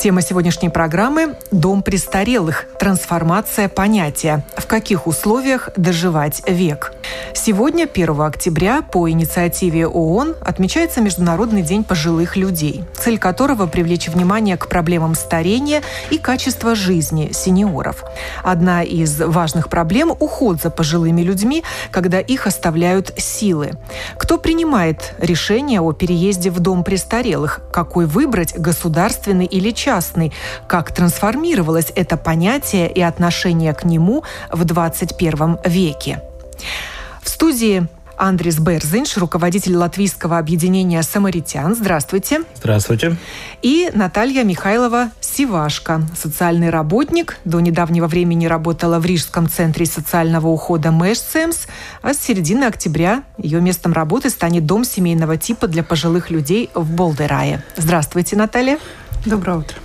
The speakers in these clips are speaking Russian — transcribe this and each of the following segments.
Тема сегодняшней программы – «Дом престарелых. Трансформация понятия. В каких условиях доживать век?». Сегодня, 1 октября, по инициативе ООН отмечается Международный день пожилых людей, цель которого – привлечь внимание к проблемам старения и качества жизни сеньоров. Одна из важных проблем – уход за пожилыми людьми, когда их оставляют силы. Кто принимает решение о переезде в дом престарелых? Какой выбрать – государственный или частный? Частный. Как трансформировалось это понятие и отношение к нему в 21 веке. В студии Андрис Берзинш, руководитель латвийского объединения «Самаритян». Здравствуйте. Здравствуйте. И Наталья Михайлова Сивашко, социальный работник. До недавнего времени работала в Рижском центре социального ухода Мэшцемс, а с середины октября ее местом работы станет дом семейного типа для пожилых людей в Болдерае. Здравствуйте, Наталья. Доброе утро.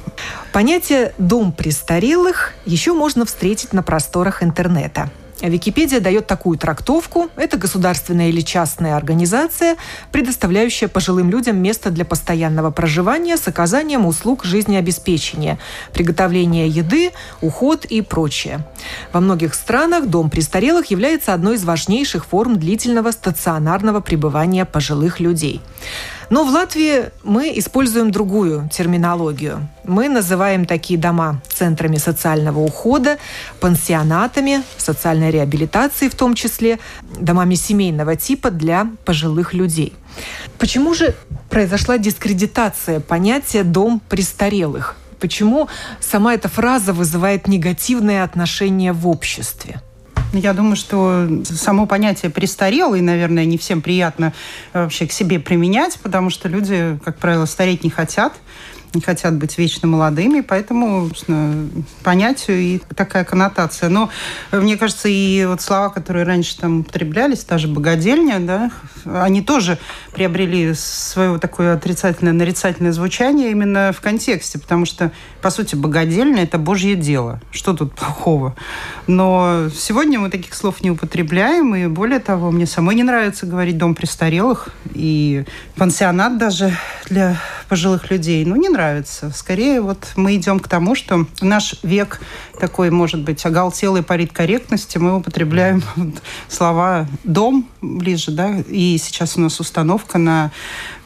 Понятие «дом престарелых» еще можно встретить на просторах интернета. Википедия дает такую трактовку. Это государственная или частная организация, предоставляющая пожилым людям место для постоянного проживания с оказанием услуг жизнеобеспечения, приготовления еды, уход и прочее. Во многих странах дом престарелых является одной из важнейших форм длительного стационарного пребывания пожилых людей. Но в Латвии мы используем другую терминологию. Мы называем такие дома центрами социального ухода, пансионатами, социальной реабилитации в том числе, домами семейного типа для пожилых людей. Почему же произошла дискредитация понятия «дом престарелых»? Почему сама эта фраза вызывает негативное отношение в обществе? Я думаю, что само понятие престарелый, наверное, не всем приятно вообще к себе применять, потому что люди, как правило, стареть не хотят не хотят быть вечно молодыми, поэтому понятию и такая коннотация. Но мне кажется, и вот слова, которые раньше там употреблялись, та же богадельня, да, они тоже приобрели свое такое отрицательное, нарицательное звучание именно в контексте, потому что, по сути, богадельня – это божье дело. Что тут плохого? Но сегодня мы таких слов не употребляем, и более того, мне самой не нравится говорить «дом престарелых», и пансионат даже для пожилых людей. Ну, не нравится нравится. Скорее, вот мы идем к тому, что наш век такой, может быть, оголтелой политкорректности, мы употребляем слова «дом» ближе, да, и сейчас у нас установка на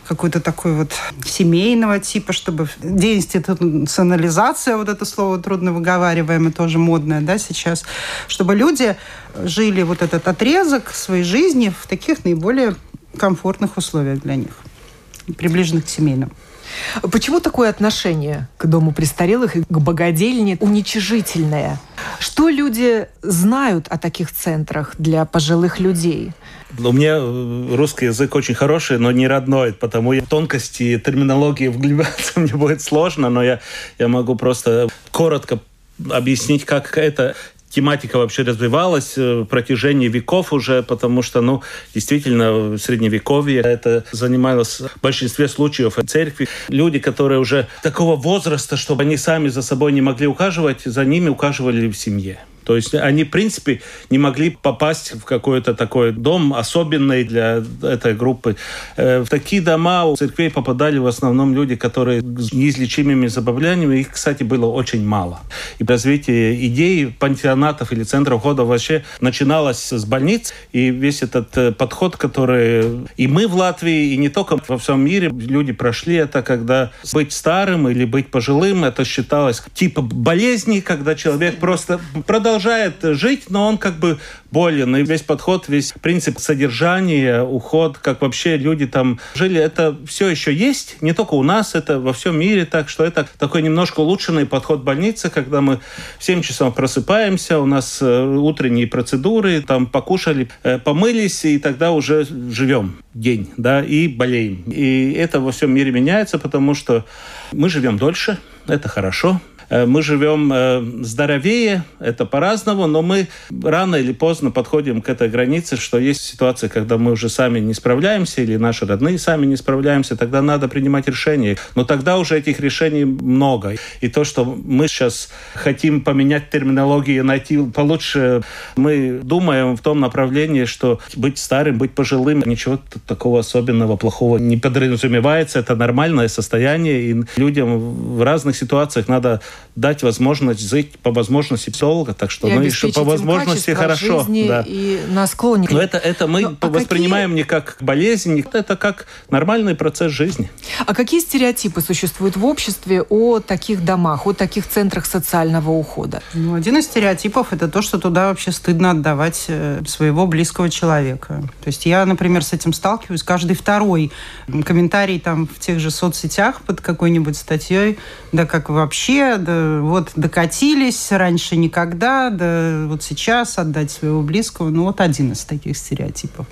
какой-то такой вот семейного типа, чтобы деинституционализация, вот это слово трудно выговариваемое, тоже модное, да, сейчас, чтобы люди жили вот этот отрезок своей жизни в таких наиболее комфортных условиях для них, приближенных к семейным. Почему такое отношение к дому престарелых и к богадельне уничижительное? Что люди знают о таких центрах для пожилых людей? У меня э, русский язык очень хороший, но не родной, потому в тонкости терминологии вглубляться мне будет сложно, но я, я могу просто коротко объяснить, как это тематика вообще развивалась э, в протяжении веков уже, потому что, ну, действительно, в Средневековье это занималось в большинстве случаев церкви. Люди, которые уже такого возраста, чтобы они сами за собой не могли ухаживать, за ними ухаживали в семье. То есть они, в принципе, не могли попасть в какой-то такой дом особенный для этой группы. Э, в такие дома у церквей попадали в основном люди, которые с неизлечимыми заболеваниями. Их, кстати, было очень мало. И развитие идеи пансионатов или центров ухода вообще начиналось с больниц. И весь этот э, подход, который и мы в Латвии, и не только во всем мире люди прошли, это когда быть старым или быть пожилым, это считалось типа болезни, когда человек просто продолжал продолжает жить, но он как бы болен. И весь подход, весь принцип содержания, уход, как вообще люди там жили, это все еще есть. Не только у нас, это во всем мире. Так что это такой немножко улучшенный подход больницы, когда мы в 7 часов просыпаемся, у нас э, утренние процедуры, там покушали, э, помылись, и тогда уже живем день, да, и болеем. И это во всем мире меняется, потому что мы живем дольше, это хорошо, мы живем э, здоровее, это по-разному, но мы рано или поздно подходим к этой границе, что есть ситуация, когда мы уже сами не справляемся или наши родные сами не справляемся, тогда надо принимать решения. Но тогда уже этих решений много. И то, что мы сейчас хотим поменять терминологию, найти получше, мы думаем в том направлении, что быть старым, быть пожилым, ничего такого особенного, плохого не подразумевается. Это нормальное состояние, и людям в разных ситуациях надо дать возможность жить по возможности долго, так что и мы еще по возможности хорошо. Да. И на склоне. Но это, это мы Но, а воспринимаем какие... не как болезнь, это как нормальный процесс жизни. А какие стереотипы существуют в обществе о таких домах, о таких центрах социального ухода? Ну, один из стереотипов – это то, что туда вообще стыдно отдавать э, своего близкого человека. То есть я, например, с этим сталкиваюсь. Каждый второй комментарий там в тех же соцсетях под какой-нибудь статьей, да как вообще, да вот докатились, раньше никогда, да вот сейчас отдать своего близкого. Ну, вот один из таких стереотипов.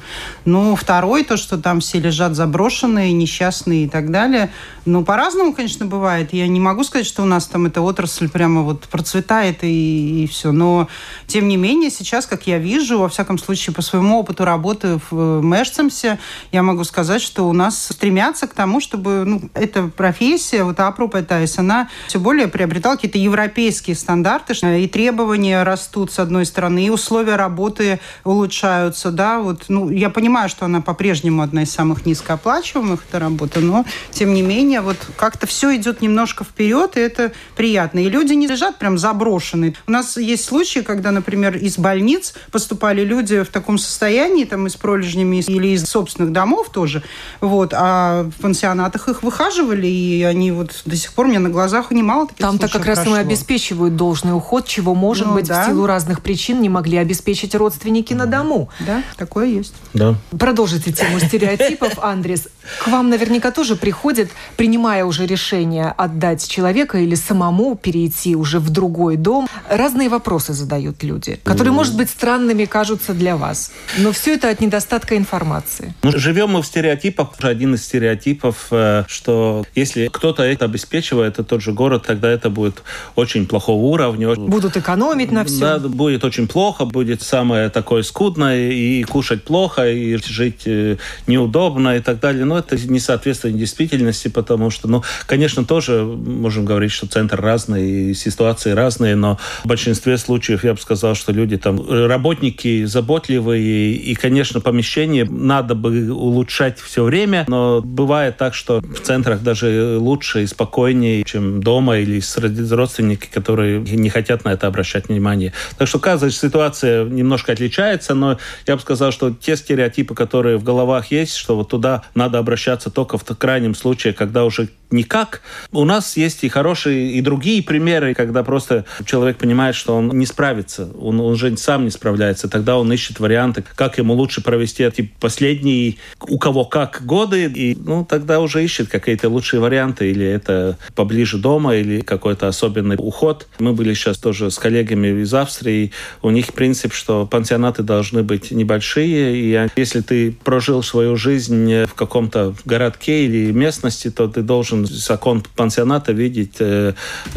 Ну, второй, то, что там все лежат заброшенные, несчастные и так далее. Ну, по-разному, конечно, бывает. Я не могу сказать, что у нас там эта отрасль прямо вот процветает и, и все. Но, тем не менее, сейчас, как я вижу, во всяком случае, по своему опыту работы в Мэшцемсе, я могу сказать, что у нас стремятся к тому, чтобы ну, эта профессия, вот АПРУ ПТС, она все более приобретала какие-то европейские стандарты, и требования растут, с одной стороны, и условия работы улучшаются, да, вот, ну, я понимаю, что она по-прежнему одна из самых низкооплачиваемых, эта работа, но, тем не менее, вот как-то все идет немножко вперед, и это приятно. И люди не лежат прям заброшенные. У нас есть случаи, когда, например, из больниц поступали люди в таком состоянии, там, из пролежнями или из собственных домов тоже, вот, а в пансионатах их выхаживали, и они вот до сих пор мне на глазах немало таких Там-то как раз прошло. и обеспечивают должный уход, чего, может ну, быть, да. в силу разных причин не могли обеспечить родственники на дому. Да, такое есть. Да. Продолжите тему стереотипов, Андрес. К вам наверняка тоже приходят, принимая уже решение отдать человека или самому перейти уже в другой дом, разные вопросы задают люди, которые, может быть, странными кажутся для вас. Но все это от недостатка информации. Ну, живем мы в стереотипах. Один из стереотипов, э, что если кто-то это обеспечивает, это тот же город, тогда это будет очень плохого уровня. Будут экономить на все. Да, будет очень плохо, будет самое такое скудное, и кушать плохо, и жить э, неудобно и так далее. Но это не соответствует действительности, потому что, ну, конечно, тоже можем говорить, что центр разный, и ситуации разные, но в большинстве случаев я бы сказал, что люди там, работники заботливые, и, конечно, помещение надо бы улучшать все время, но бывает так, что в центрах даже лучше и спокойнее, чем дома или с родственники, которые не хотят на это обращать внимание. Так что каждая ситуация немножко отличается, но я бы сказал, что те стереотипы, которые в головах есть, что вот туда надо обращаться только в крайнем случае, когда уже никак. У нас есть и хорошие, и другие примеры, когда просто человек понимает, что он не справится, он, он же сам не справляется, тогда он ищет варианты, как ему лучше провести эти последние, у кого как годы, и ну, тогда уже ищет какие-то лучшие варианты, или это поближе дома, или какой-то особенный уход. Мы были сейчас тоже с коллегами из Австрии, у них принцип, что пансионаты должны быть небольшие, и если ты прожил свою жизнь в каком-то городке или местности, то ты должен окон пансионата видеть э,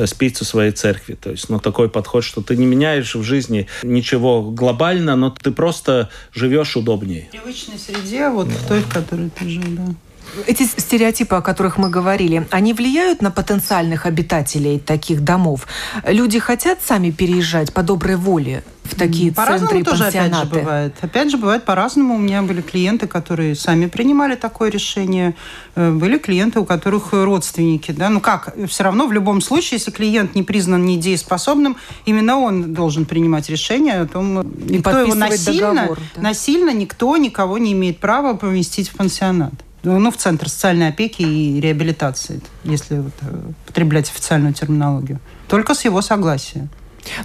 спицу своей церкви. То есть, ну, такой подход, что ты не меняешь в жизни ничего глобально, но ты просто живешь удобнее. В привычной среде, вот да. в той, в которой ты жил, да. Эти стереотипы, о которых мы говорили, они влияют на потенциальных обитателей таких домов? Люди хотят сами переезжать по доброй воле в такие по центры и тоже, пансионаты? Опять же, бывает. Опять же, бывает по-разному. У меня были клиенты, которые сами принимали такое решение. Э, были клиенты, у которых родственники. Да? Ну как, все равно в любом случае, если клиент не признан недееспособным, именно он должен принимать решение о том, и никто его насильно, договор, да? насильно никто никого не имеет права поместить в пансионат ну, в Центр социальной опеки и реабилитации, если вот, э, потреблять официальную терминологию. Только с его согласия.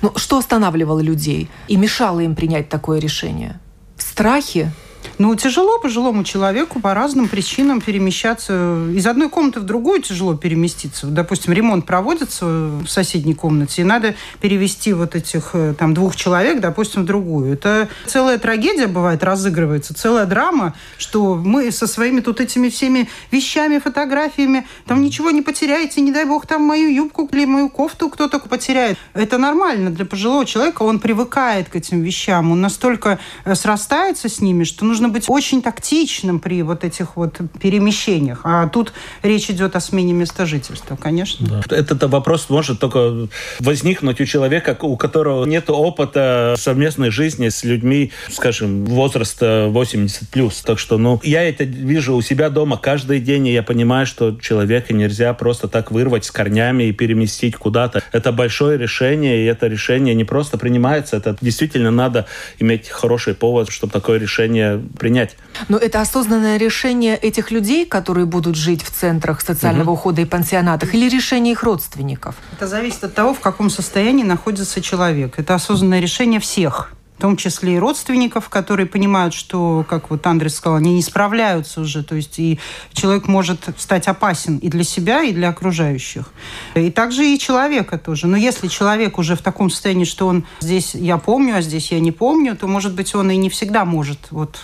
Ну, что останавливало людей и мешало им принять такое решение? Страхи Ну, тяжело пожилому человеку по разным причинам перемещаться. Из одной комнаты в другую тяжело переместиться. Допустим, ремонт проводится в соседней комнате, и надо перевести вот этих э, там двух человек, допустим, в другую. Это целая трагедия бывает, разыгрывается, целая драма, что мы со своими тут этими всеми вещами, фотографиями, там ничего не потеряете, не дай бог, там мою юбку или мою кофту кто-то потеряет. Это нормально для пожилого человека, он привыкает к этим вещам, он настолько э, срастается с ними, что нужно нужно быть очень тактичным при вот этих вот перемещениях. А тут речь идет о смене места жительства, конечно. Да. Этот вопрос может только возникнуть у человека, у которого нет опыта совместной жизни с людьми, скажем, возраста 80 плюс. Так что, ну, я это вижу у себя дома каждый день, и я понимаю, что человека нельзя просто так вырвать с корнями и переместить куда-то. Это большое решение, и это решение не просто принимается, это действительно надо иметь хороший повод, чтобы такое решение принять. Но это осознанное решение этих людей, которые будут жить в центрах социального угу. ухода и пансионатах, или решение их родственников? Это зависит от того, в каком состоянии находится человек. Это осознанное решение всех в том числе и родственников, которые понимают, что, как вот Андрес сказал, они не справляются уже, то есть и человек может стать опасен и для себя, и для окружающих. И также и человека тоже. Но если человек уже в таком состоянии, что он здесь я помню, а здесь я не помню, то, может быть, он и не всегда может вот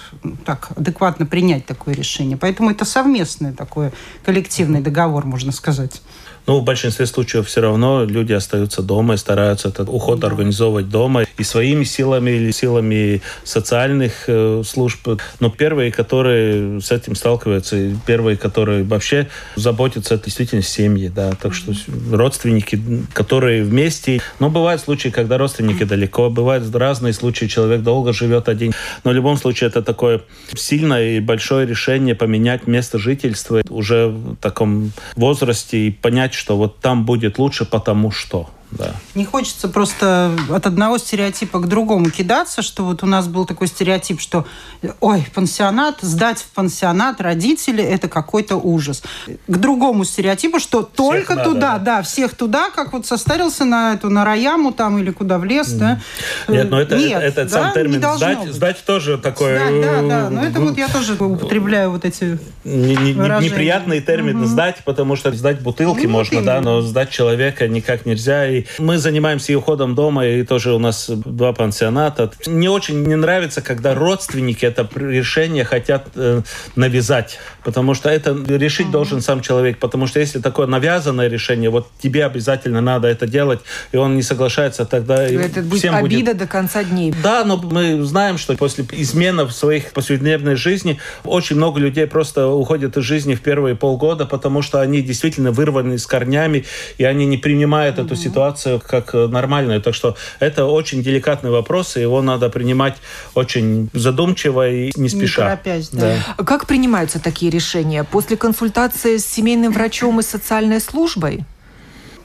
так адекватно принять такое решение. Поэтому это совместный такой коллективный договор, можно сказать. Ну, в большинстве случаев все равно люди остаются дома и стараются этот уход да. организовывать дома и своими силами или силами социальных э, служб. Но первые, которые с этим сталкиваются, и первые, которые вообще заботятся, это действительно семьи, да. Так что родственники, которые вместе. Но бывают случаи, когда родственники далеко, бывают разные случаи, человек долго живет один. Но в любом случае это такое сильное и большое решение поменять место жительства уже в таком возрасте и понять, понять, что вот там будет лучше, потому что да. Не хочется просто от одного стереотипа к другому кидаться, что вот у нас был такой стереотип, что ой, пансионат, сдать в пансионат родители – это какой-то ужас. К другому стереотипу, что всех только надо, туда, да. да, всех туда, как вот состарился на эту, на Раяму там или куда в лес, mm. да. Нет, но это, Нет, это, это да, сам термин сдать, сдать тоже такой... Сдать, да, да, но это вот я тоже употребляю вот эти не, не, Неприятный термин угу. сдать, потому что сдать бутылки ну, можно, да, но сдать человека никак нельзя, и мы занимаемся и уходом дома, и тоже у нас два пансионата. Не очень не нравится, когда родственники это решение хотят э, навязать, потому что это решить mm-hmm. должен сам человек, потому что если такое навязанное решение, вот тебе обязательно надо это делать, и он не соглашается, тогда это будет всем обида будет... до конца дней. Да, но мы знаем, что после измены в своих повседневной жизни очень много людей просто уходят из жизни в первые полгода, потому что они действительно вырваны с корнями, и они не принимают mm-hmm. эту ситуацию как нормальную. Так что это очень деликатный вопрос, и его надо принимать очень задумчиво и не спеша. Не торопясь, да. да. Как принимаются такие решения? После консультации с семейным врачом и социальной службой?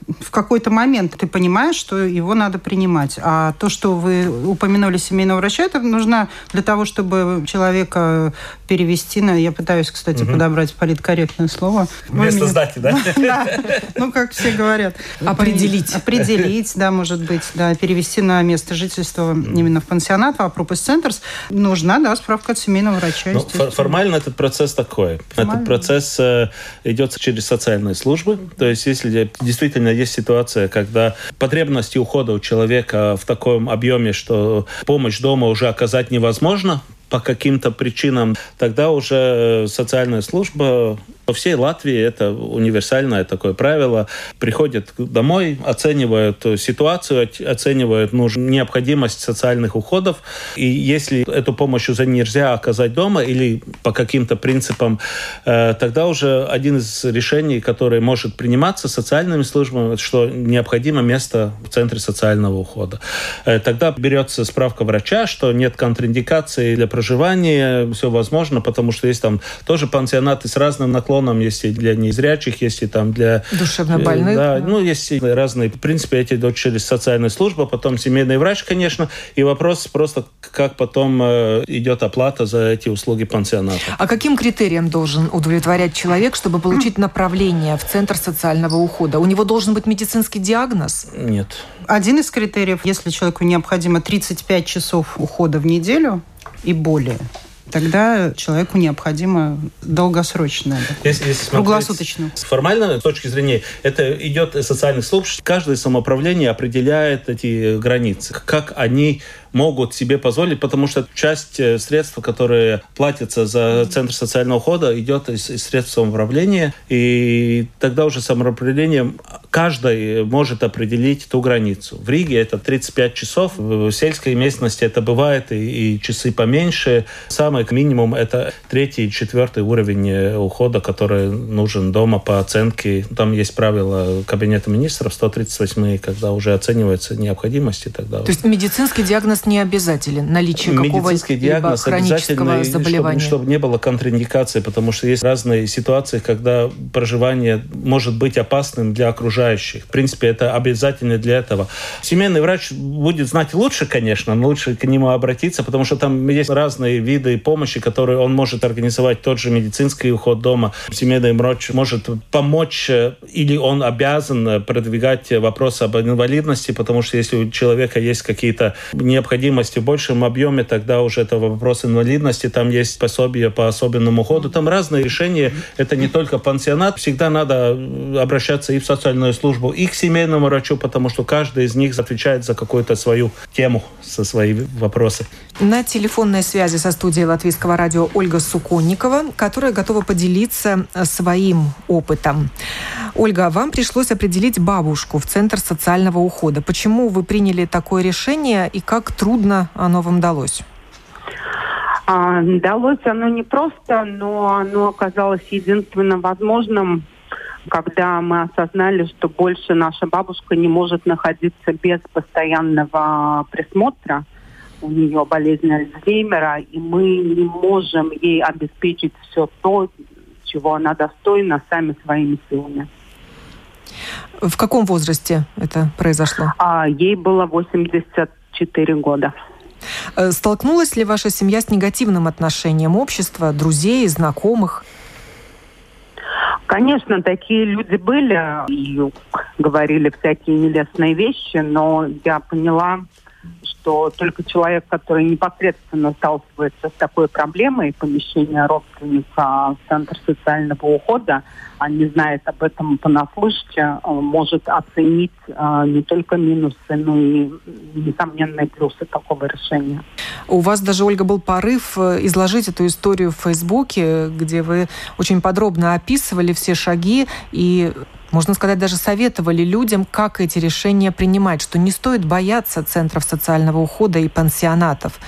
В какой-то момент ты понимаешь, что его надо принимать. А то, что вы упомянули семейного врача, это нужно для того, чтобы человека перевести на... Я пытаюсь, кстати, угу. подобрать политкорректное слово. Вместо меня... сдати, да? Да. Ну, как все говорят. Определить. Определить, да, может быть, да, перевести на место жительства именно в пансионат, а пропуск центрс нужна, да, справка от семейного врача. Ну, формально этот процесс такой. Этот процесс э, идет через социальные службы. То есть, если действительно есть ситуация, когда потребности ухода у человека в таком объеме, что помощь дома уже оказать невозможно, по каким-то причинам, тогда уже э, социальная служба по всей Латвии это универсальное такое правило. Приходят домой, оценивают ситуацию, оценивают нужную необходимость социальных уходов. И если эту помощь уже нельзя оказать дома или по каким-то принципам, э, тогда уже один из решений, который может приниматься социальными службами, что необходимо место в центре социального ухода. Э, тогда берется справка врача, что нет контраиндикации для проживания, все возможно, потому что есть там тоже пансионаты с разным наклоном есть и для незрячих, есть и там для... Душевнобольных. Да, ну, есть и разные. В принципе, эти идут через социальную службу, потом семейный врач, конечно. И вопрос просто, как потом э, идет оплата за эти услуги пансионата. А каким критериям должен удовлетворять человек, чтобы получить направление в Центр социального ухода? У него должен быть медицинский диагноз? Нет. Один из критериев, если человеку необходимо 35 часов ухода в неделю и более, тогда человеку необходимо долгосрочное, если, если круглосуточно. С формальной точки зрения, это идет социальных служб. Каждое самоуправление определяет эти границы, как они могут себе позволить, потому что часть э, средств, которые платятся за Центр социального ухода, идет из, из средств самоуправления, и тогда уже самоуправление каждый может определить ту границу. В Риге это 35 часов, в сельской местности это бывает и, и часы поменьше. Самый минимум это третий четвертый уровень э, ухода, который нужен дома по оценке. Там есть правила Кабинета министров 138, когда уже оценивается необходимость тогда. То есть медицинский диагноз не обязателен, наличие какого-либо хронического заболевания? Чтобы, чтобы не было контраиндикации, потому что есть разные ситуации, когда проживание может быть опасным для окружающих. В принципе, это обязательно для этого. Семейный врач будет знать лучше, конечно, но лучше к нему обратиться, потому что там есть разные виды помощи, которые он может организовать. Тот же медицинский уход дома. Семейный врач может помочь э, или он обязан продвигать вопрос об инвалидности, потому что если у человека есть какие-то необходимые необходимости в большем объеме, тогда уже это вопрос инвалидности, там есть пособие по особенному уходу, там разные решения, это не только пансионат, всегда надо обращаться и в социальную службу, и к семейному врачу, потому что каждый из них отвечает за какую-то свою тему, со свои вопросы. На телефонной связи со студией Латвийского радио Ольга Суконникова, которая готова поделиться своим опытом. Ольга, вам пришлось определить бабушку в Центр социального ухода. Почему вы приняли такое решение и как трудно оно вам далось? А, далось оно не просто, но оно оказалось единственно возможным, когда мы осознали, что больше наша бабушка не может находиться без постоянного присмотра. У нее болезнь Альцгеймера, и мы не можем ей обеспечить все то, чего она достойна сами своими силами. В каком возрасте это произошло? А, ей было 84 года. Э, столкнулась ли ваша семья с негативным отношением общества, друзей, знакомых? Конечно, такие люди были и говорили всякие нелестные вещи, но я поняла, что только человек, который непосредственно сталкивается с такой проблемой помещения родственника в Центр социального ухода, а не знает об этом понаслышке, э, может оценить э, не только минусы, но и несомненные плюсы такого решения. У вас даже, Ольга, был порыв э, изложить эту историю в Фейсбуке, где вы очень подробно описывали все шаги и можно сказать, даже советовали людям, как эти решения принимать, что не стоит бояться центров социального ухода и пансионатов.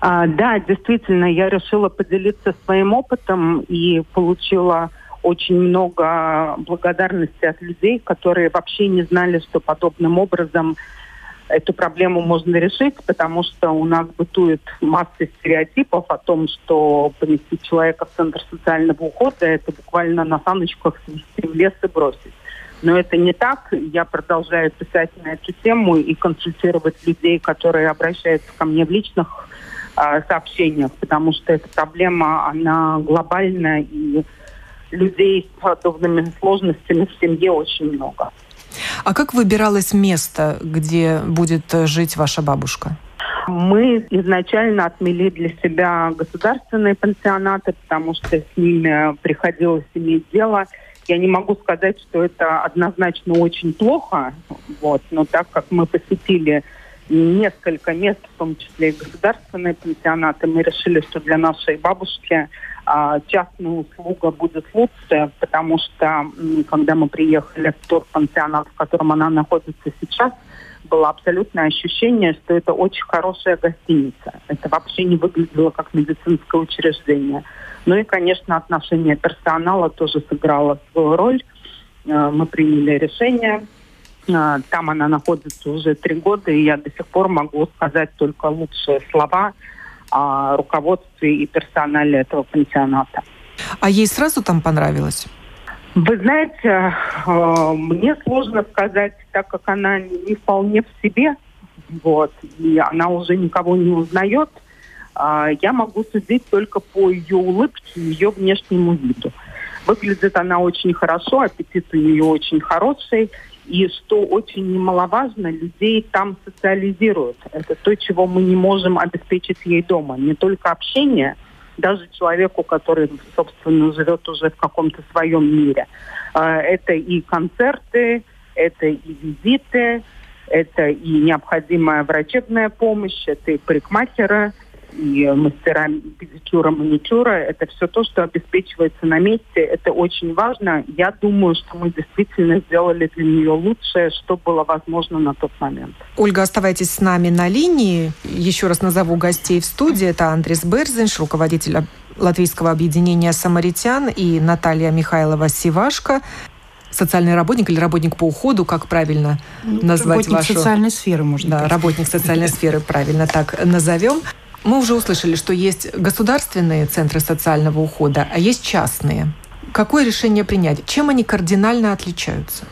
А, да, действительно, я решила поделиться своим опытом и получила очень много благодарности от людей, которые вообще не знали, что подобным образом эту проблему можно решить, потому что у нас бытует масса стереотипов о том, что понести человека в центр социального ухода – это буквально на саночках свести в лес и бросить. Но это не так. Я продолжаю писать на эту тему и консультировать людей, которые обращаются ко мне в личных э, сообщениях, потому что эта проблема, она глобальная, и людей с подобными сложностями в семье очень много. А как выбиралось место, где будет э, жить ваша бабушка? Мы изначально отмели для себя государственные пансионаты, потому что с ними приходилось иметь дело. Я не могу сказать, что это однозначно очень плохо, вот, но так как мы посетили несколько мест, в том числе и государственные пансионаты, мы решили, что для нашей бабушки а, частная услуга будет лучше, потому что когда мы приехали в тот пансионат, в котором она находится сейчас, было абсолютное ощущение, что это очень хорошая гостиница. Это вообще не выглядело как медицинское учреждение. Ну и, конечно, отношение персонала тоже сыграло свою роль. А, мы приняли решение. А, там она находится уже три года, и я до сих пор могу сказать только лучшие слова – о руководстве и персонале этого пансионата. А ей сразу там понравилось? Вы знаете, э, мне сложно сказать, так как она не вполне в себе, вот, и она уже никого не узнает, а, я могу судить только по ее улыбке, ее внешнему виду. Выглядит она очень хорошо, аппетит у нее очень хороший, И что очень немаловажно, людей там социализируют. Это то, чего мы не можем обеспечить ей дома. Не только общение, даже человеку, который, собственно, живет уже в каком-то своем мире. А, это и концерты, это и визиты, это и необходимая врачебная помощь, это и парикмахеры, и мастера педикюра, маникюра. Это все то, что обеспечивается на месте. Это очень важно. Я думаю, что мы действительно сделали для нее лучшее, что было возможно на тот момент. Ольга, оставайтесь с нами на линии. Еще раз назову гостей в студии. Это Андрес Берзинш, руководитель Латвийского объединения «Самаритян» и Наталья Михайлова-Сивашко, социальный работник или работник по уходу, как правильно назвать работник вашу... социальной сферы, можно Да, быть. работник социальной сферы, правильно так назовем. Мы уже услышали, что есть государственные центры социального ухода, а есть частные. Какое решение принять? Чем они кардинально отличаются?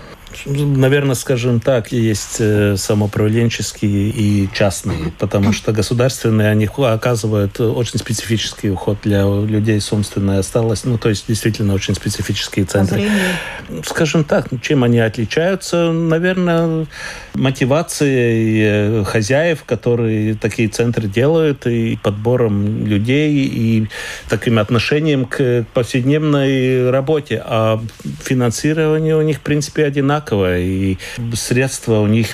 Наверное, скажем так, есть э, самоуправленческие и частные, потому что государственные, они оказывают очень специфический уход для людей с умственной осталось, ну, то есть действительно очень специфические центры. Скажем так, чем они отличаются? Наверное, мотивацией э, хозяев, которые такие центры делают, и подбором людей, и таким отношением к повседневной работе. А финансирование у них, в принципе, одинаковое, и средства у них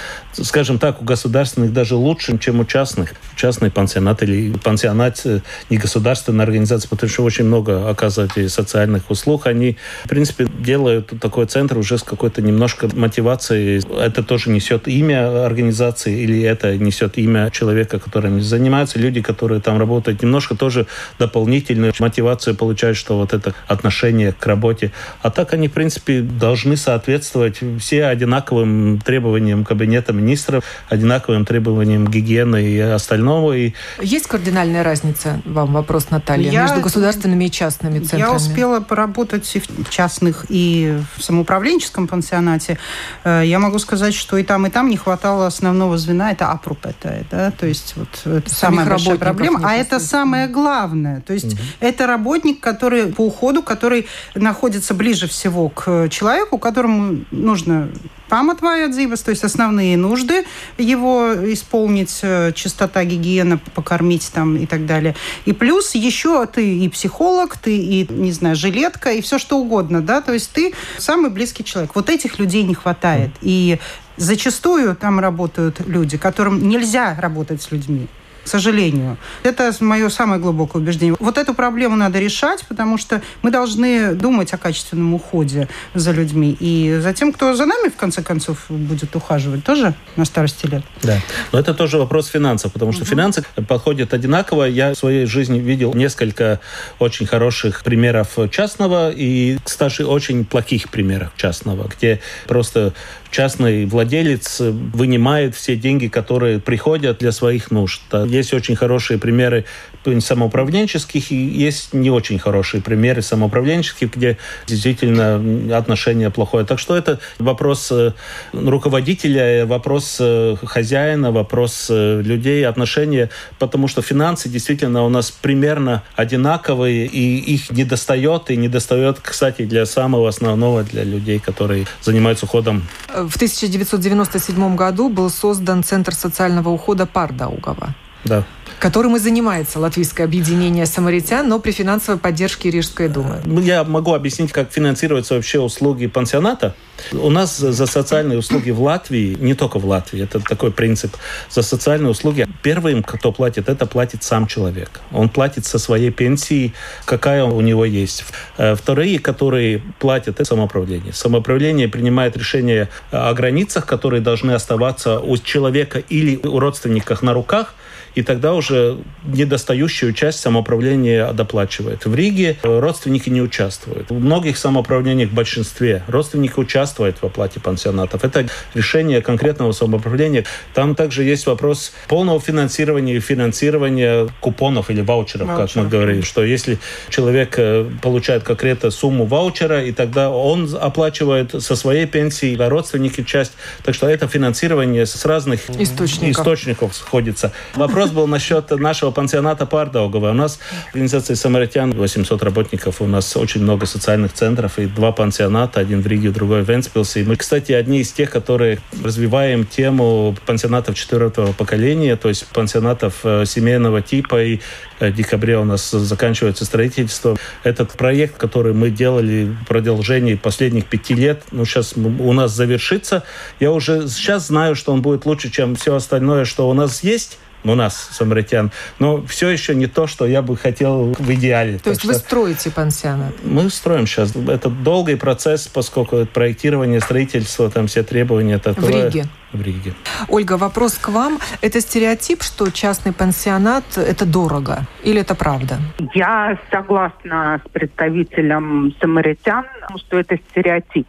скажем так, у государственных даже лучше, чем у частных. Частный пансионат или пансионат э, не государственная организация, потому что очень много оказывают социальных услуг. Они, в принципе, делают такой центр уже с какой-то немножко мотивацией. Это тоже несет имя организации или это несет имя человека, которым занимаются. Люди, которые там работают, немножко тоже дополнительную мотивацию получают, что вот это отношение к работе. А так они, в принципе, должны соответствовать все одинаковым требованиям кабинета министров, одинаковым требованиям гигиены и остального. И... Есть кардинальная разница, вам вопрос, Наталья, Я- между государственными и частными центрами? Я успела поработать и в частных, и в самоуправленческом пансионате. Э, Я могу сказать, что и там, и там не хватало основного звена, это апрупета, да, то есть вот это самая большая проблема. А это самое главное. То есть это работник, который по уходу, который находится ближе всего к человеку, которому нужно памятвая дзибас, то есть основные нужды его исполнить, э, чистота, гигиена, покормить там и так далее. И плюс еще ты и психолог, ты и, не знаю, жилетка, и все что угодно, да, то есть ты самый близкий человек. Вот этих людей не хватает. И зачастую там работают люди, которым нельзя работать с людьми к сожалению. Это мое самое глубокое убеждение. Вот эту проблему надо решать, потому что мы должны думать о качественном уходе за людьми. И за тем, кто за нами, в конце концов, будет ухаживать тоже на старости лет. Да. Но это тоже вопрос финансов, потому что финансы подходят одинаково. Я в своей жизни видел несколько очень хороших примеров частного и, кстати, очень плохих примеров частного, где просто частный владелец вынимает все деньги, которые приходят для своих нужд. Есть очень хорошие примеры самоуправленческих, и есть не очень хорошие примеры самоуправленческих, где действительно отношение плохое. Так что это вопрос э, руководителя, вопрос э, хозяина, вопрос э, людей, отношения, потому что финансы действительно у нас примерно одинаковые, и их не достает, и не достает, кстати, для самого основного, для людей, которые занимаются уходом В 1997 году был создан Центр социального ухода Пардаугова, да. Которым и занимается Латвийское объединение самаритян, но при финансовой поддержке Рижской думы. Ну, Я могу объяснить, как финансируются вообще услуги пансионата. У нас за социальные услуги в Латвии, не только в Латвии, это такой принцип, за социальные услуги первым, кто платит, это платит сам человек. Он платит со своей пенсии, какая у него есть. Э, Вторые, которые платят, это самоуправление. Самоуправление принимает решение о границах, которые должны оставаться у человека или у родственников на руках, и тогда уже недостающую часть самоуправления доплачивает. В Риге э, родственники не участвуют. В многих самоуправлениях, в большинстве, родственники участвуют в оплате пансионатов. Это решение конкретного самоуправления. Там также есть вопрос полного финансирования и финансирования купонов или ваучеров, как мы говорим, что если человек э, получает конкретно сумму ваучера, и тогда он оплачивает со своей пенсии, а родственники часть. Так что это финансирование с разных Источников. источников сходится. Вопрос был насчет нашего пансионата Пардаугова. У нас организация «Самаритян» 800 работников, у нас очень много социальных центров и два пансионата, один в Риге, другой в Венспилсе. Мы, кстати, одни из тех, которые развиваем тему пансионатов четвертого поколения, то есть пансионатов э, семейного типа. И в декабре у нас заканчивается строительство. Этот проект, который мы делали в продолжении последних пяти лет, ну, сейчас у нас завершится. Я уже сейчас знаю, что он будет лучше, чем все остальное, что у нас есть у нас, самаритян. Но все еще не то, что я бы хотел в идеале. То есть вы строите пансионат? Мы строим сейчас. Это долгий процесс, поскольку проектирование, строительство, там все требования такое. В Риге? В Риге. Ольга, вопрос к вам. Это стереотип, что частный пансионат – это дорого? Или это правда? Я согласна с представителем самаритян, что это стереотип.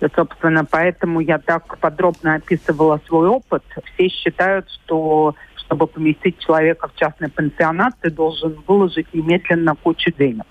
И, собственно, поэтому я так подробно описывала свой опыт. Все считают, что чтобы поместить человека в частный пансионат, ты должен выложить немедленно кучу денег.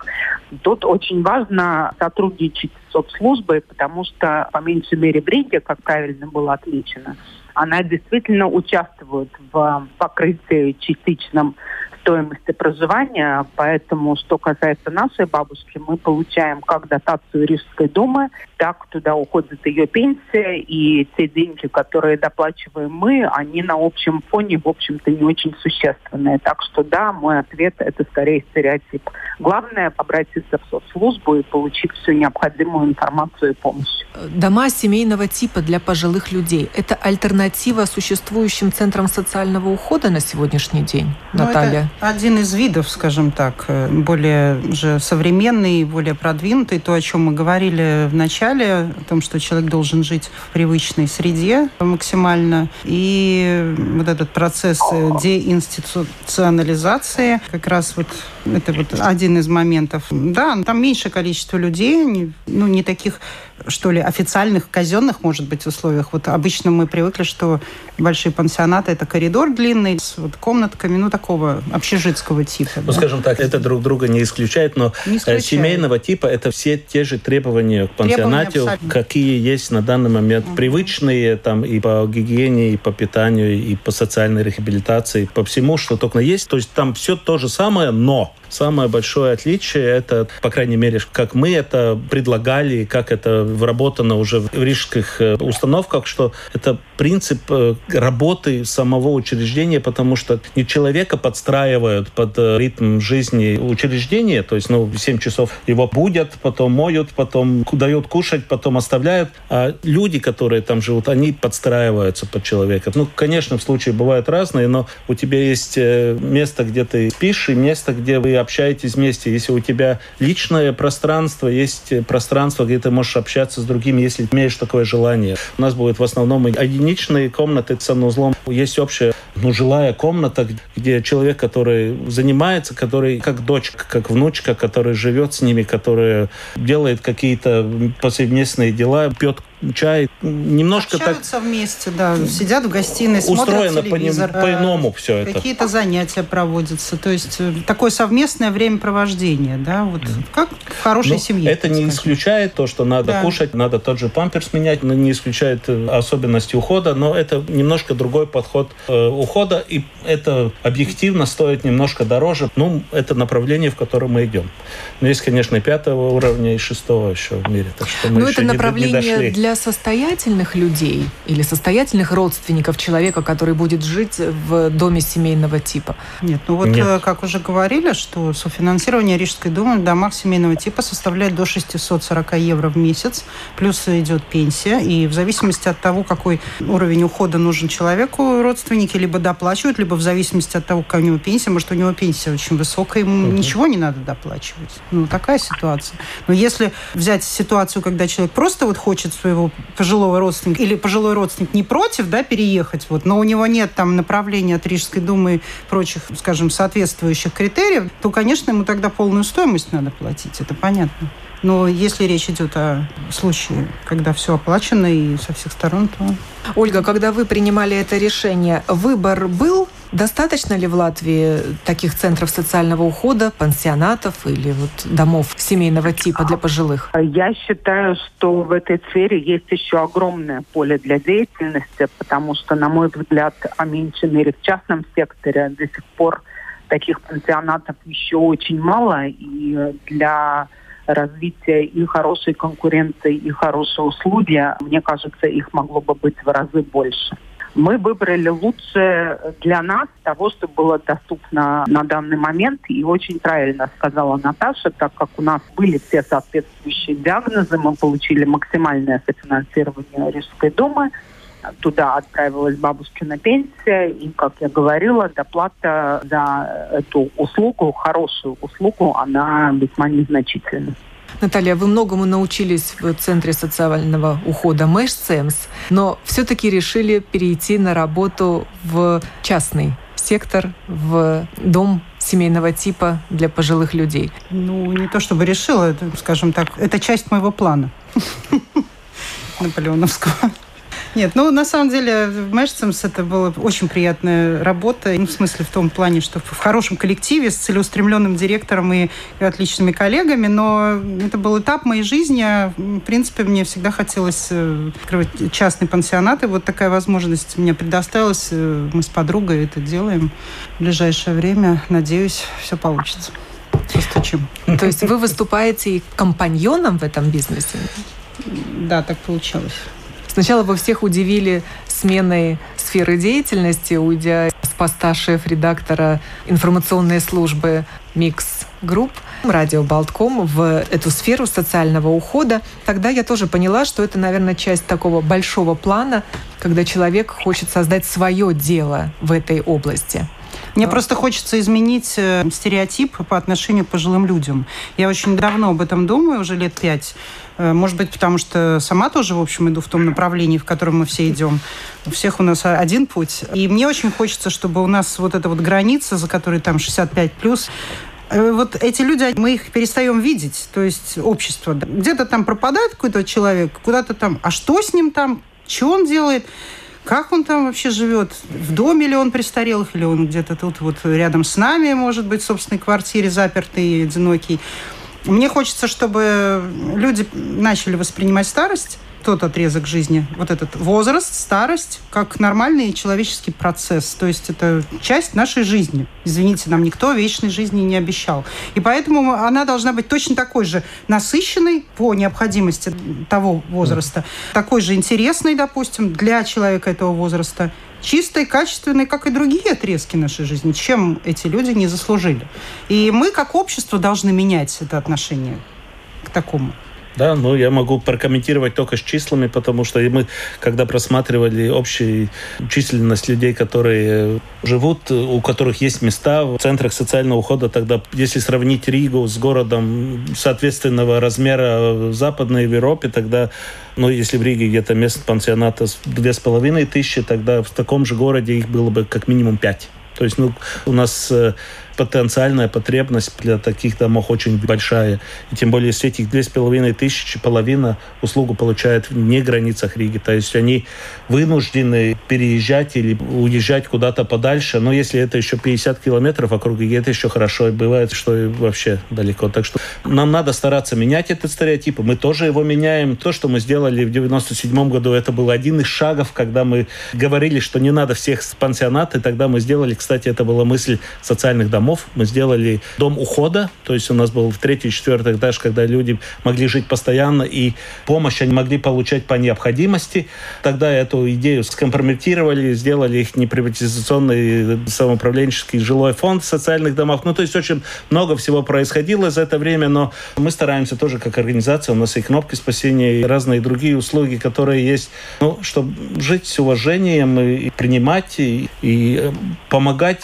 Тут очень важно сотрудничать с соцслужбой, потому что, по меньшей мере, в Риге, как правильно было отмечено, она действительно участвует в покрытии частичном стоимости проживания, поэтому, что касается нашей бабушки, мы получаем как дотацию Рижской думы, так туда уходит ее пенсия, и те деньги, которые доплачиваем мы, они на общем фоне, в общем-то, не очень существенные. Так что да, мой ответ – это скорее стереотип. Главное – обратиться в соцслужбу и получить всю необходимую информацию и помощь. Дома семейного типа для пожилых людей – это альтернатива существующим центрам социального ухода на сегодняшний день, ну, Наталья? Один из видов, скажем так, э, более же современный, более продвинутый, то, о чем мы говорили в начале, о том, что человек должен жить в привычной среде максимально. И вот этот процесс э, деинституционализации, как раз вот это вот один из моментов. Да, там меньшее количество людей, ну, не таких что ли, официальных, казенных, может быть, условиях. Вот обычно мы привыкли, что большие пансионаты – это коридор длинный с вот комнатками, ну, такого общежитского типа. Ну, да? скажем так, это друг друга не исключает, но не исключает. семейного типа – это все те же требования к пансионату, какие есть на данный момент mm-hmm. привычные там и по гигиене, и по питанию, и по социальной реабилитации, по всему, что только есть. То есть там все то же самое, но Самое большое отличие это, по крайней мере, как мы это предлагали, как это вработано уже в рижских э, установках, что это принцип э, работы самого учреждения, потому что не человека подстраивают под э, ритм жизни учреждения, то есть, ну, в 7 часов его будят, потом моют, потом дают кушать, потом оставляют, а люди, которые там живут, они подстраиваются под человека. Ну, конечно, в случае бывают разные, но у тебя есть место, где ты спишь, и место, где вы общаетесь вместе. Если у тебя личное пространство, есть пространство, где ты можешь общаться с другими, если имеешь такое желание. У нас будет в основном единичные комнаты с санузлом. Есть общая, ну, жилая комната, где человек, который занимается, который как дочка, как внучка, который живет с ними, который делает какие-то повседневные дела, пьет чай, немножко Общаются так... вместе, да, сидят в гостиной, устроено смотрят по, по-иному все это. Какие-то занятия проводятся, то есть э, такое совместное времяпровождение, да, вот как в хорошей ну, семье. Это не сказать. исключает то, что надо да. кушать, надо тот же памперс менять, но не исключает э, особенности ухода, но это немножко другой подход э, ухода, и это объективно стоит немножко дороже. Ну, это направление, в котором мы идем. Но есть, конечно, и пятого уровня, и шестого еще в мире, так что мы Но еще это направление не, не дошли. для для состоятельных людей или состоятельных родственников человека, который будет жить в доме семейного типа? Нет, ну вот, Нет. Э, как уже говорили, что софинансирование Рижской думы в домах семейного типа составляет до 640 евро в месяц, плюс идет пенсия, и в зависимости от того, какой уровень ухода нужен человеку, родственники либо доплачивают, либо в зависимости от того, какая у него пенсия, может, у него пенсия очень высокая, ему угу. ничего не надо доплачивать. Ну, такая ситуация. Но если взять ситуацию, когда человек просто вот хочет своего своего пожилого родственника, или пожилой родственник не против, да, переехать, вот, но у него нет там направления от Рижской думы и прочих, скажем, соответствующих критериев, то, конечно, ему тогда полную стоимость надо платить, это понятно. Но если речь идет о случае, когда все оплачено и со всех сторон, то... Ольга, когда вы принимали это решение, выбор был Достаточно ли в Латвии таких центров социального ухода, пансионатов или вот домов семейного типа для пожилых? Я считаю, что в этой сфере есть еще огромное поле для деятельности, потому что, на мой взгляд, о меньшей мере в частном секторе до сих пор таких пансионатов еще очень мало, и для развития и хорошей конкуренции, и хорошей услуги, мне кажется, их могло бы быть в разы больше. Мы выбрали лучшее для нас того, что было доступно на данный момент. И очень правильно сказала Наташа, так как у нас были все соответствующие диагнозы, мы получили максимальное софинансирование Рижской думы, туда отправилась бабушкина пенсия, и, как я говорила, доплата за эту услугу, хорошую услугу, она весьма незначительна. Наталья, вы многому научились в Центре социального ухода Межциемс, но все-таки решили перейти на работу в частный сектор, в дом семейного типа для пожилых людей? Ну, не то чтобы решила, это, скажем так, это часть моего плана наполеоновского. Нет, ну, на самом деле, в Мэшцемс это была очень приятная работа. Ну, в смысле, в том плане, что в хорошем коллективе, с целеустремленным директором и отличными коллегами. Но это был этап моей жизни. В принципе, мне всегда хотелось э, открывать частный пансионат. И вот такая возможность мне предоставилась. Э, мы с подругой это делаем в ближайшее время. Надеюсь, все получится. Постучим. То есть вы выступаете компаньоном в этом бизнесе? Да, так получилось. Сначала вы всех удивили сменой сферы деятельности, уйдя с поста шеф-редактора информационной службы «Mix Group», радио Балтком в эту сферу социального ухода, тогда я тоже поняла, что это, наверное, часть такого большого плана, когда человек хочет создать свое дело в этой области. Мне просто хочется изменить э, стереотип по отношению к пожилым людям. Я очень давно об этом думаю, уже лет пять. Э, может быть, потому что сама тоже, в общем, иду в том направлении, в котором мы все идем. У всех у нас один путь. И мне очень хочется, чтобы у нас вот эта вот граница, за которой там 65 плюс, э, вот эти люди, мы их перестаем видеть, то есть общество. Где-то там пропадает какой-то человек, куда-то там, а что с ним там, что он делает? Как он там вообще живет? В доме ли он престарелых, или он где-то тут вот рядом с нами, может быть, в собственной квартире запертый одинокий? Мне хочется, чтобы люди начали воспринимать старость тот отрезок жизни, вот этот возраст, старость, как нормальный человеческий процесс. То есть это часть нашей жизни. Извините, нам никто вечной жизни не обещал. И поэтому она должна быть точно такой же насыщенной по необходимости того возраста, такой же интересной, допустим, для человека этого возраста, чистой, качественной, как и другие отрезки нашей жизни, чем эти люди не заслужили. И мы, как общество, должны менять это отношение к такому. Да, ну я могу прокомментировать только с числами, потому что мы, когда просматривали общую численность людей, которые живут, у которых есть места в центрах социального ухода, тогда, если сравнить Ригу с городом соответственного размера в Западной Европе, тогда, ну, если в Риге где-то мест пансионата две с половиной тысячи, тогда в таком же городе их было бы как минимум пять. То есть, ну, у нас э, потенциальная потребность для таких домов очень большая. И тем более, если этих две с половиной тысячи, половина услугу получает не в границах Риги. То есть они вынуждены переезжать или уезжать куда-то подальше. Но если это еще 50 километров вокруг Риги, это еще хорошо. И бывает, что и вообще далеко. Так что нам надо стараться менять этот стереотип. Мы тоже его меняем. То, что мы сделали в 97 году, это был один из шагов, когда мы говорили, что не надо всех с пансионаты. Тогда мы сделали, кстати, это была мысль социальных домов домов. Мы сделали дом ухода, то есть у нас был в третий, четвертый этаж, когда люди могли жить постоянно и помощь они могли получать по необходимости. Тогда эту идею скомпрометировали, сделали их неприватизационный самоуправленческий жилой фонд социальных домов. Ну, то есть очень много всего происходило за это время, но мы стараемся тоже как организация, у нас и кнопки спасения, и разные другие услуги, которые есть, ну, чтобы жить с уважением и принимать, и, и помогать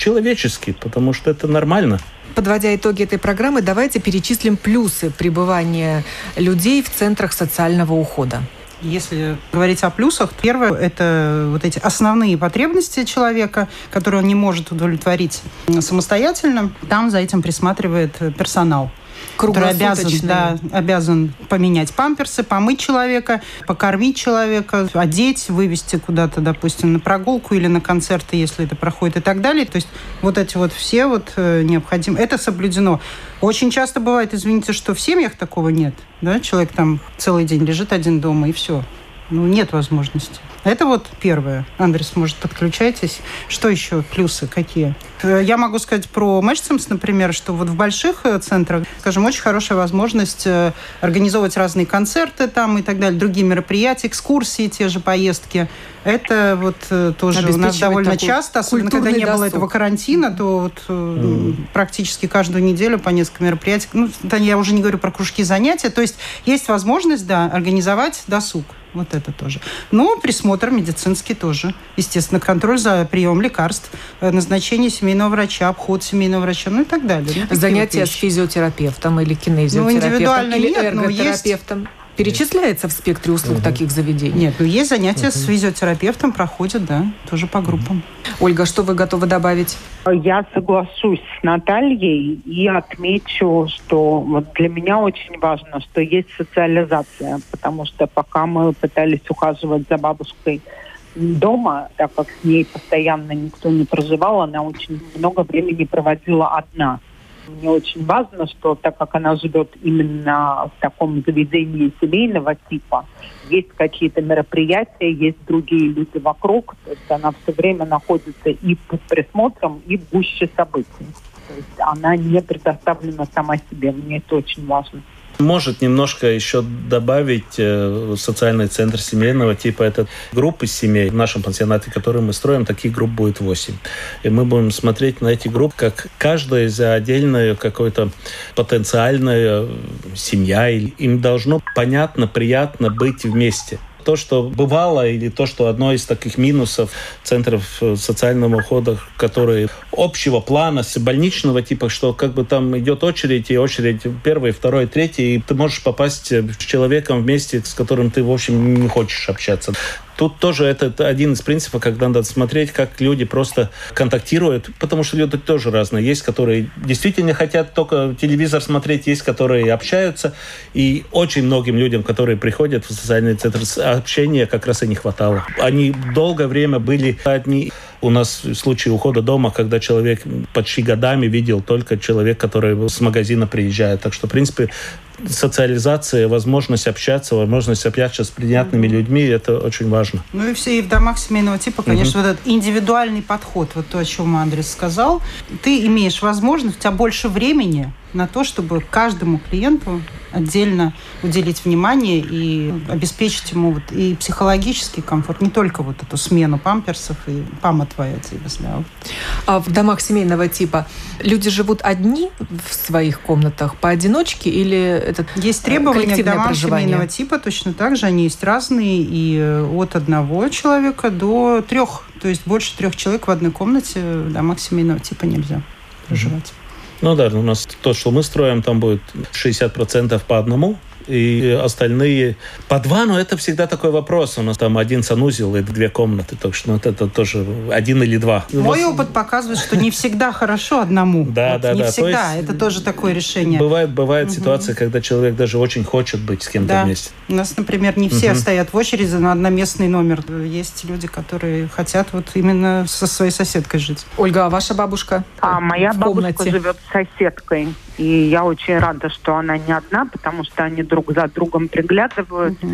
человечески, потому что это нормально. Подводя итоги этой программы, давайте перечислим плюсы пребывания людей в центрах социального ухода. Если говорить о плюсах, первое – это вот эти основные потребности человека, которые он не может удовлетворить самостоятельно. Там за этим присматривает персонал который обязан, да, обязан поменять памперсы, помыть человека, покормить человека, одеть, вывести куда-то, допустим, на прогулку или на концерты, если это проходит и так далее. То есть вот эти вот все вот э, необходимы. Это соблюдено. Очень часто бывает, извините, что в семьях такого нет. Да? Человек там целый день лежит один дома и все Ну, нет возможности. Это вот первое. Андрес, может, подключайтесь. Что еще? Плюсы какие? Э, я могу сказать про Мэшцемс, например, что вот в больших э, центрах, скажем, очень хорошая возможность э, организовывать разные концерты там и так далее, другие мероприятия, экскурсии, те же поездки. Это вот тоже у нас довольно часто, особенно когда не досуг. было этого карантина, то вот mm. практически каждую неделю по несколько мероприятий. Ну, я уже не говорю про кружки занятия. То есть есть возможность, да, организовать досуг. Вот это тоже. Но присмотр медицинский тоже. Естественно, контроль за прием лекарств, э, назначение семейного врача, обход семейного врача, ну и так далее. Ну, Занятия вот с физиотерапевтом или кинезиотерапевтом? Ну, индивидуально или нет, эрготерапевтом? Есть перечисляется в спектре услуг угу. таких заведений? Нет, ну есть занятия угу. с физиотерапевтом, проходят, да, тоже по группам. Ольга, что вы готовы добавить? Я соглашусь с Натальей и отмечу, что вот для меня очень важно, что есть социализация, потому что пока мы пытались ухаживать за бабушкой дома, так как с ней постоянно никто не проживал, она очень много времени проводила одна. Мне очень важно, что так как она живет именно в таком заведении семейного типа, есть какие-то мероприятия, есть другие люди вокруг, то есть она все время находится и под присмотром, и в гуще событий. То есть она не предоставлена сама себе. Мне это очень важно. Может немножко еще добавить э, социальный центр семейного типа. Это группы семей в нашем пансионате, которые мы строим, таких групп будет 8. И мы будем смотреть на эти группы, как каждая за отдельную какой-то потенциальная семья. Им должно понятно, приятно быть вместе то, что бывало, или то, что одно из таких минусов центров э, социального ухода, которые общего плана, с больничного типа, что как бы там идет очередь, и очередь первый, второй, третий, и ты можешь попасть с человеком вместе, с которым ты, в общем, не хочешь общаться. Тут тоже это один из принципов, когда надо смотреть, как люди просто контактируют, потому что люди тоже разные. Есть, которые действительно хотят только телевизор смотреть, есть, которые общаются. И очень многим людям, которые приходят в социальный центр, общения как раз и не хватало. Они долгое время были одни. У нас в случае ухода дома, когда человек почти годами видел только человек, который с магазина приезжает. Так что, в принципе, социализация, возможность общаться, возможность общаться с приятными mm-hmm. людьми, это очень важно. Ну и все и в домах семейного типа, конечно, mm-hmm. вот этот индивидуальный подход, вот то, о чем Андрес сказал, ты имеешь возможность, у тебя больше времени на то, чтобы каждому клиенту отдельно уделить внимание и обеспечить ему вот и психологический комфорт, не только вот эту смену памперсов и пама твоя тебе, да. А в домах семейного типа люди живут одни в своих комнатах поодиночке или это Есть требования к домам проживание? семейного типа, точно так же, они есть разные, и э, от одного человека до трех, то есть больше трех человек в одной комнате в домах семейного типа нельзя проживать. Ну да, у нас то, что мы строим, там будет 60% по одному и остальные по два, но это всегда такой вопрос. У нас там один санузел и две комнаты, так что ну, это тоже один или два. Мой опыт показывает, что не всегда хорошо одному. Да, да, не да. всегда. Это тоже такое решение. Бывает, бывает ситуация, когда человек даже очень хочет быть с кем-то вместе. У нас, например, не все стоят в очереди на одноместный номер. Есть люди, которые хотят вот именно со своей соседкой жить. Ольга, а ваша бабушка? А моя бабушка живет с соседкой. И я очень рада, что она не одна, потому что они друг за другом приглядывают. Угу.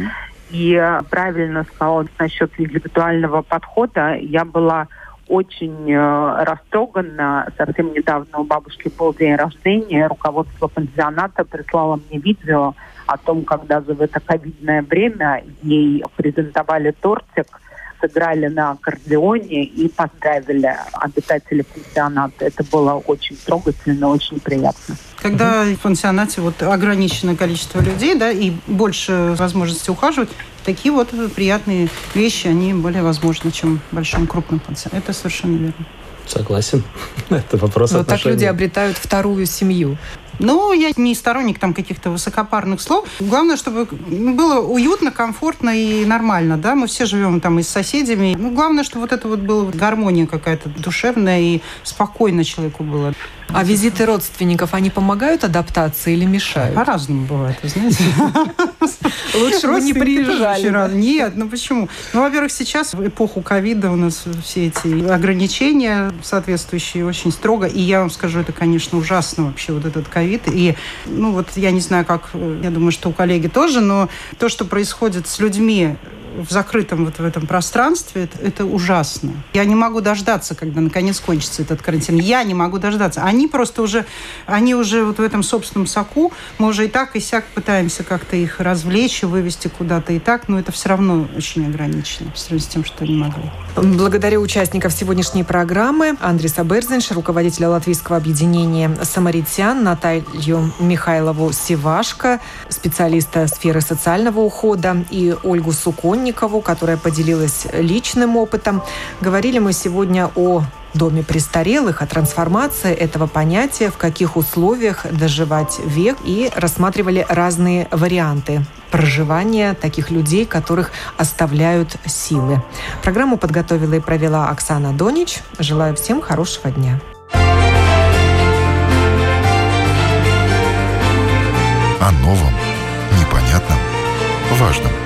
И правильно сказала насчет индивидуального подхода. Я была очень э, растрогана. Совсем недавно у бабушки был день рождения. Руководство пансионата прислало мне видео о том, когда же в это ковидное время ей презентовали тортик – сыграли на аккордеоне и поздравили обитателей пансионата. Это было очень трогательно, очень приятно. Когда в пансионате вот ограниченное количество людей, да, и больше возможности ухаживать, такие вот приятные вещи, они более возможны, чем в большом крупном пансионате. Это совершенно верно. Согласен. Это вопрос Вот так люди обретают вторую семью. Ну, я не сторонник там каких-то высокопарных слов. Главное, чтобы было уютно, комфортно и нормально, да. Мы все живем там и с соседями. Ну, главное, чтобы вот это вот была гармония какая-то душевная и спокойно человеку было. А визиты родственников, они помогают адаптации или мешают? По-разному бывает, вы знаете. Лучше бы не приезжали. Нет, ну почему? Ну, во-первых, сейчас в эпоху ковида у нас все эти ограничения соответствующие очень строго. И я вам скажу, это, конечно, ужасно вообще, вот этот ковид. И, ну, вот я не знаю, как, я думаю, что у коллеги тоже, но то, что происходит с людьми в закрытом вот в этом пространстве, это, это ужасно. Я не могу дождаться, когда наконец кончится этот карантин. Я не могу дождаться. Они просто уже, они уже вот в этом собственном соку, мы уже и так, и сяк пытаемся как-то их развлечь и вывести куда-то и так, но это все равно очень ограничено по сравнению с тем, что они могли. Благодарю участников сегодняшней программы Андриса Берзинш, руководителя Латвийского объединения «Самаритян», Наталью Михайлову Сивашко, специалиста сферы социального ухода, и Ольгу Суконникову, которая поделилась личным опытом. Говорили мы сегодня о доме престарелых, о трансформации этого понятия, в каких условиях доживать век, и рассматривали разные варианты проживания таких людей, которых оставляют силы. Программу подготовила и провела Оксана Донич. Желаю всем хорошего дня. О новом, непонятном, важном.